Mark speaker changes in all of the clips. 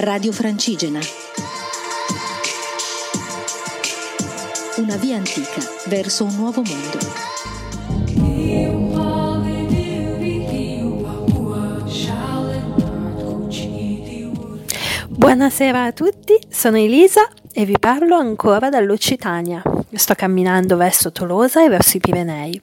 Speaker 1: Radio Francigena. Una via antica verso un nuovo mondo.
Speaker 2: Buonasera a tutti, sono Elisa e vi parlo ancora dall'Occitania. Sto camminando verso Tolosa e verso i Pirenei.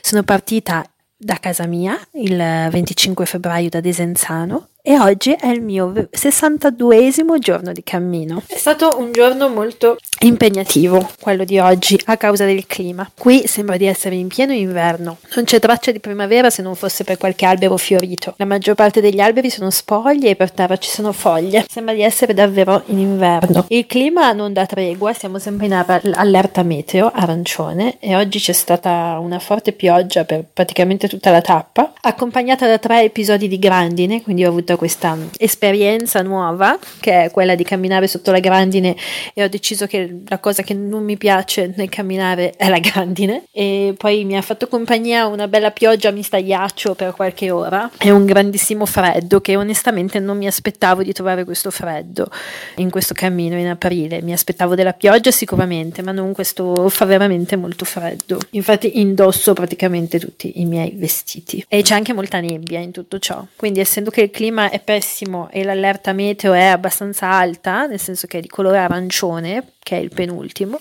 Speaker 2: Sono partita da casa mia il 25 febbraio da Desenzano e oggi è il mio 62esimo giorno di cammino. È stato un giorno molto impegnativo, quello di oggi, a causa del clima. Qui sembra di essere in pieno inverno. Non c'è traccia di primavera se non fosse per qualche albero fiorito. La maggior parte degli alberi sono spoglie e per terra ci sono foglie. Sembra di essere davvero in inverno. Il clima non dà tregua, siamo sempre in allerta meteo arancione e oggi c'è stata una forte pioggia per praticamente tutta la tappa, accompagnata da tre episodi di grandine, quindi ho avuto questa esperienza nuova che è quella di camminare sotto la grandine e ho deciso che la cosa che non mi piace nel camminare è la grandine. E poi mi ha fatto compagnia una bella pioggia mista ghiaccio per qualche ora. E un grandissimo freddo che onestamente non mi aspettavo di trovare questo freddo in questo cammino in aprile. Mi aspettavo della pioggia sicuramente ma non questo fa veramente molto freddo. Infatti indosso praticamente tutti i miei vestiti. E c'è anche molta nebbia in tutto ciò. Quindi essendo che il clima è pessimo e l'allerta meteo è abbastanza alta, nel senso che è di colore arancione, che è il penultimo,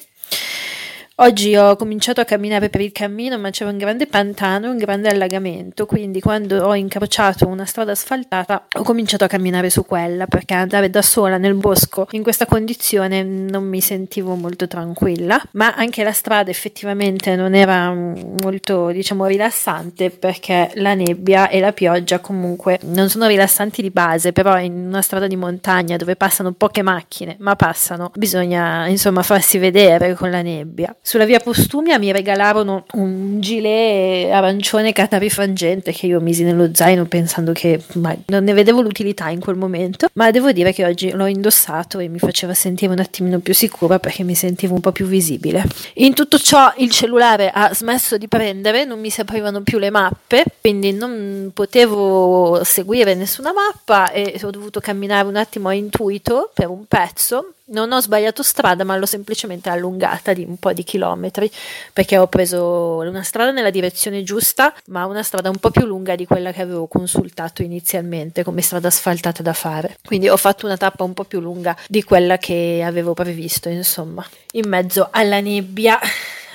Speaker 2: Oggi ho cominciato a camminare per il cammino, ma c'era un grande pantano un grande allagamento, quindi quando ho incrociato una strada asfaltata ho cominciato a camminare su quella, perché andare da sola nel bosco in questa condizione non mi sentivo molto tranquilla, ma anche la strada effettivamente non era molto, diciamo, rilassante perché la nebbia e la pioggia comunque non sono rilassanti di base, però in una strada di montagna dove passano poche macchine, ma passano, bisogna insomma farsi vedere con la nebbia. Sulla via Postumia mi regalarono un gilet arancione catarifrangente che io misi nello zaino pensando che non ne vedevo l'utilità in quel momento, ma devo dire che oggi l'ho indossato e mi faceva sentire un attimino più sicura perché mi sentivo un po' più visibile. In tutto ciò il cellulare ha smesso di prendere, non mi si aprivano più le mappe, quindi non potevo seguire nessuna mappa e ho dovuto camminare un attimo a intuito per un pezzo non ho sbagliato strada, ma l'ho semplicemente allungata di un po' di chilometri perché ho preso una strada nella direzione giusta, ma una strada un po' più lunga di quella che avevo consultato inizialmente come strada asfaltata da fare. Quindi ho fatto una tappa un po' più lunga di quella che avevo previsto, insomma, in mezzo alla nebbia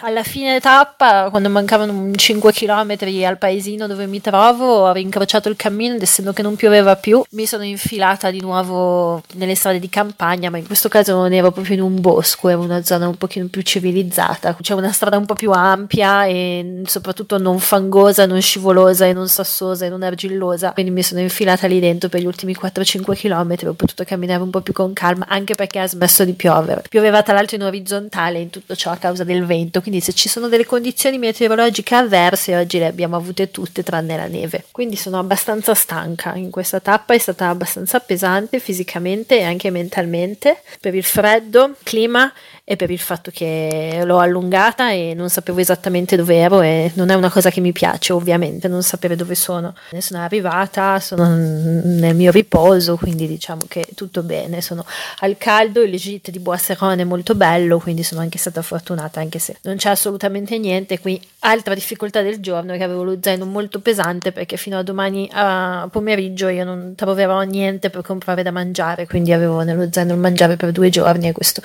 Speaker 2: alla fine tappa, quando mancavano 5 km al paesino dove mi trovo, ho rincrociato il cammino ed essendo che non pioveva più, mi sono infilata di nuovo nelle strade di campagna, ma in questo caso non ero proprio in un bosco, era una zona un pochino più civilizzata. C'è una strada un po' più ampia e soprattutto non fangosa, non scivolosa e non sassosa e non argillosa, quindi mi sono infilata lì dentro per gli ultimi 4-5 km, ho potuto camminare un po' più con calma, anche perché ha smesso di piovere. Pioveva tra l'altro in orizzontale in tutto ciò a causa del vento, quindi quindi se ci sono delle condizioni meteorologiche avverse oggi le abbiamo avute tutte tranne la neve. Quindi sono abbastanza stanca in questa tappa, è stata abbastanza pesante fisicamente e anche mentalmente per il freddo, clima e per il fatto che l'ho allungata e non sapevo esattamente dove ero e non è una cosa che mi piace ovviamente non sapere dove sono. Ne sono arrivata, sono nel mio riposo, quindi diciamo che tutto bene, sono al caldo, il gite di Boisserone è molto bello, quindi sono anche stata fortunata anche se non c'è assolutamente niente. Qui altra difficoltà del giorno è che avevo lo zaino molto pesante perché fino a domani a pomeriggio io non troverò niente per comprare da mangiare, quindi avevo nello zaino il mangiare per due giorni e questo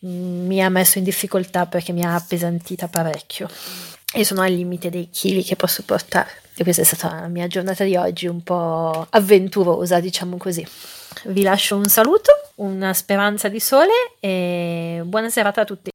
Speaker 2: mi ha messo in difficoltà perché mi ha appesantita parecchio e sono al limite dei chili che posso portare. E questa è stata la mia giornata di oggi, un po' avventurosa, diciamo così. Vi lascio un saluto, una speranza di sole e buona serata a tutti.